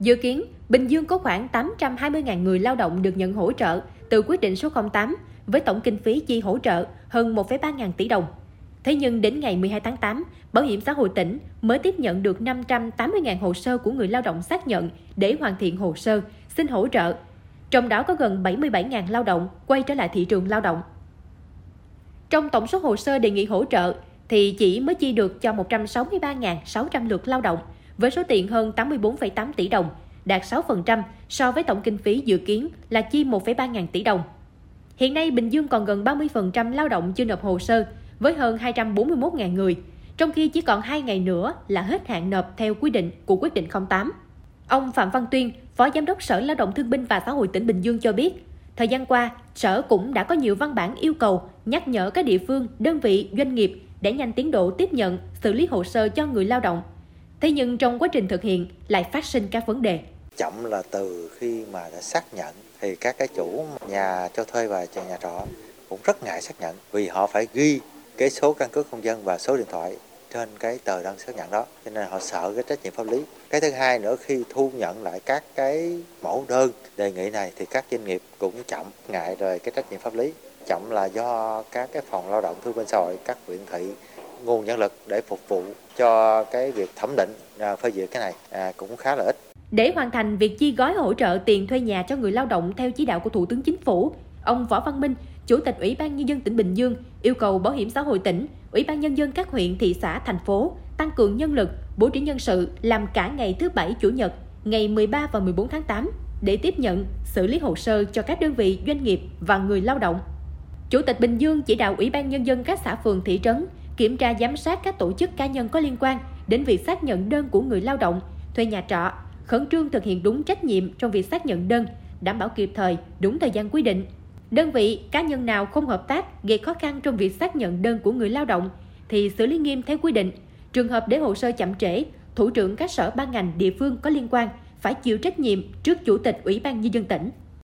Dự kiến, Bình Dương có khoảng 820.000 người lao động được nhận hỗ trợ từ quyết định số 08 với tổng kinh phí chi hỗ trợ hơn 1,3 ngàn tỷ đồng. Thế nhưng đến ngày 12 tháng 8, Bảo hiểm xã hội tỉnh mới tiếp nhận được 580.000 hồ sơ của người lao động xác nhận để hoàn thiện hồ sơ, xin hỗ trợ. Trong đó có gần 77.000 lao động quay trở lại thị trường lao động. Trong tổng số hồ sơ đề nghị hỗ trợ thì chỉ mới chi được cho 163.600 lượt lao động với số tiền hơn 84,8 tỷ đồng, đạt 6% so với tổng kinh phí dự kiến là chi 1,3 ngàn tỷ đồng. Hiện nay, Bình Dương còn gần 30% lao động chưa nộp hồ sơ với hơn 241.000 người, trong khi chỉ còn 2 ngày nữa là hết hạn nộp theo quy định của quyết định 08. Ông Phạm Văn Tuyên, Phó Giám đốc Sở Lao động Thương binh và Xã hội tỉnh Bình Dương cho biết, thời gian qua, Sở cũng đã có nhiều văn bản yêu cầu nhắc nhở các địa phương, đơn vị, doanh nghiệp để nhanh tiến độ tiếp nhận, xử lý hồ sơ cho người lao động. Thế nhưng trong quá trình thực hiện lại phát sinh các vấn đề. Chậm là từ khi mà đã xác nhận, thì các cái chủ nhà cho thuê và nhà trọ cũng rất ngại xác nhận vì họ phải ghi cái số căn cước công dân và số điện thoại trên cái tờ đơn xác nhận đó. Cho nên họ sợ cái trách nhiệm pháp lý. Cái thứ hai nữa, khi thu nhận lại các cái mẫu đơn đề nghị này thì các doanh nghiệp cũng chậm ngại rồi cái trách nhiệm pháp lý. Chậm là do các cái phòng lao động thương binh xã hội, các huyện thị nguồn nhân lực để phục vụ cho cái việc thẩm định à, phê duyệt cái này à, cũng khá là ít. Để hoàn thành việc chi gói hỗ trợ tiền thuê nhà cho người lao động theo chỉ đạo của Thủ tướng Chính phủ, ông Võ Văn Minh, Chủ tịch Ủy ban Nhân dân tỉnh Bình Dương yêu cầu Bảo hiểm xã hội tỉnh, Ủy ban Nhân dân các huyện, thị xã, thành phố tăng cường nhân lực, bố trí nhân sự làm cả ngày thứ Bảy, Chủ nhật, ngày 13 và 14 tháng 8 để tiếp nhận, xử lý hồ sơ cho các đơn vị, doanh nghiệp và người lao động. Chủ tịch Bình Dương chỉ đạo Ủy ban Nhân dân các xã phường thị trấn kiểm tra giám sát các tổ chức cá nhân có liên quan đến việc xác nhận đơn của người lao động, thuê nhà trọ, khẩn trương thực hiện đúng trách nhiệm trong việc xác nhận đơn, đảm bảo kịp thời, đúng thời gian quy định. Đơn vị, cá nhân nào không hợp tác gây khó khăn trong việc xác nhận đơn của người lao động thì xử lý nghiêm theo quy định. Trường hợp để hồ sơ chậm trễ, thủ trưởng các sở ban ngành địa phương có liên quan phải chịu trách nhiệm trước chủ tịch Ủy ban nhân dân tỉnh.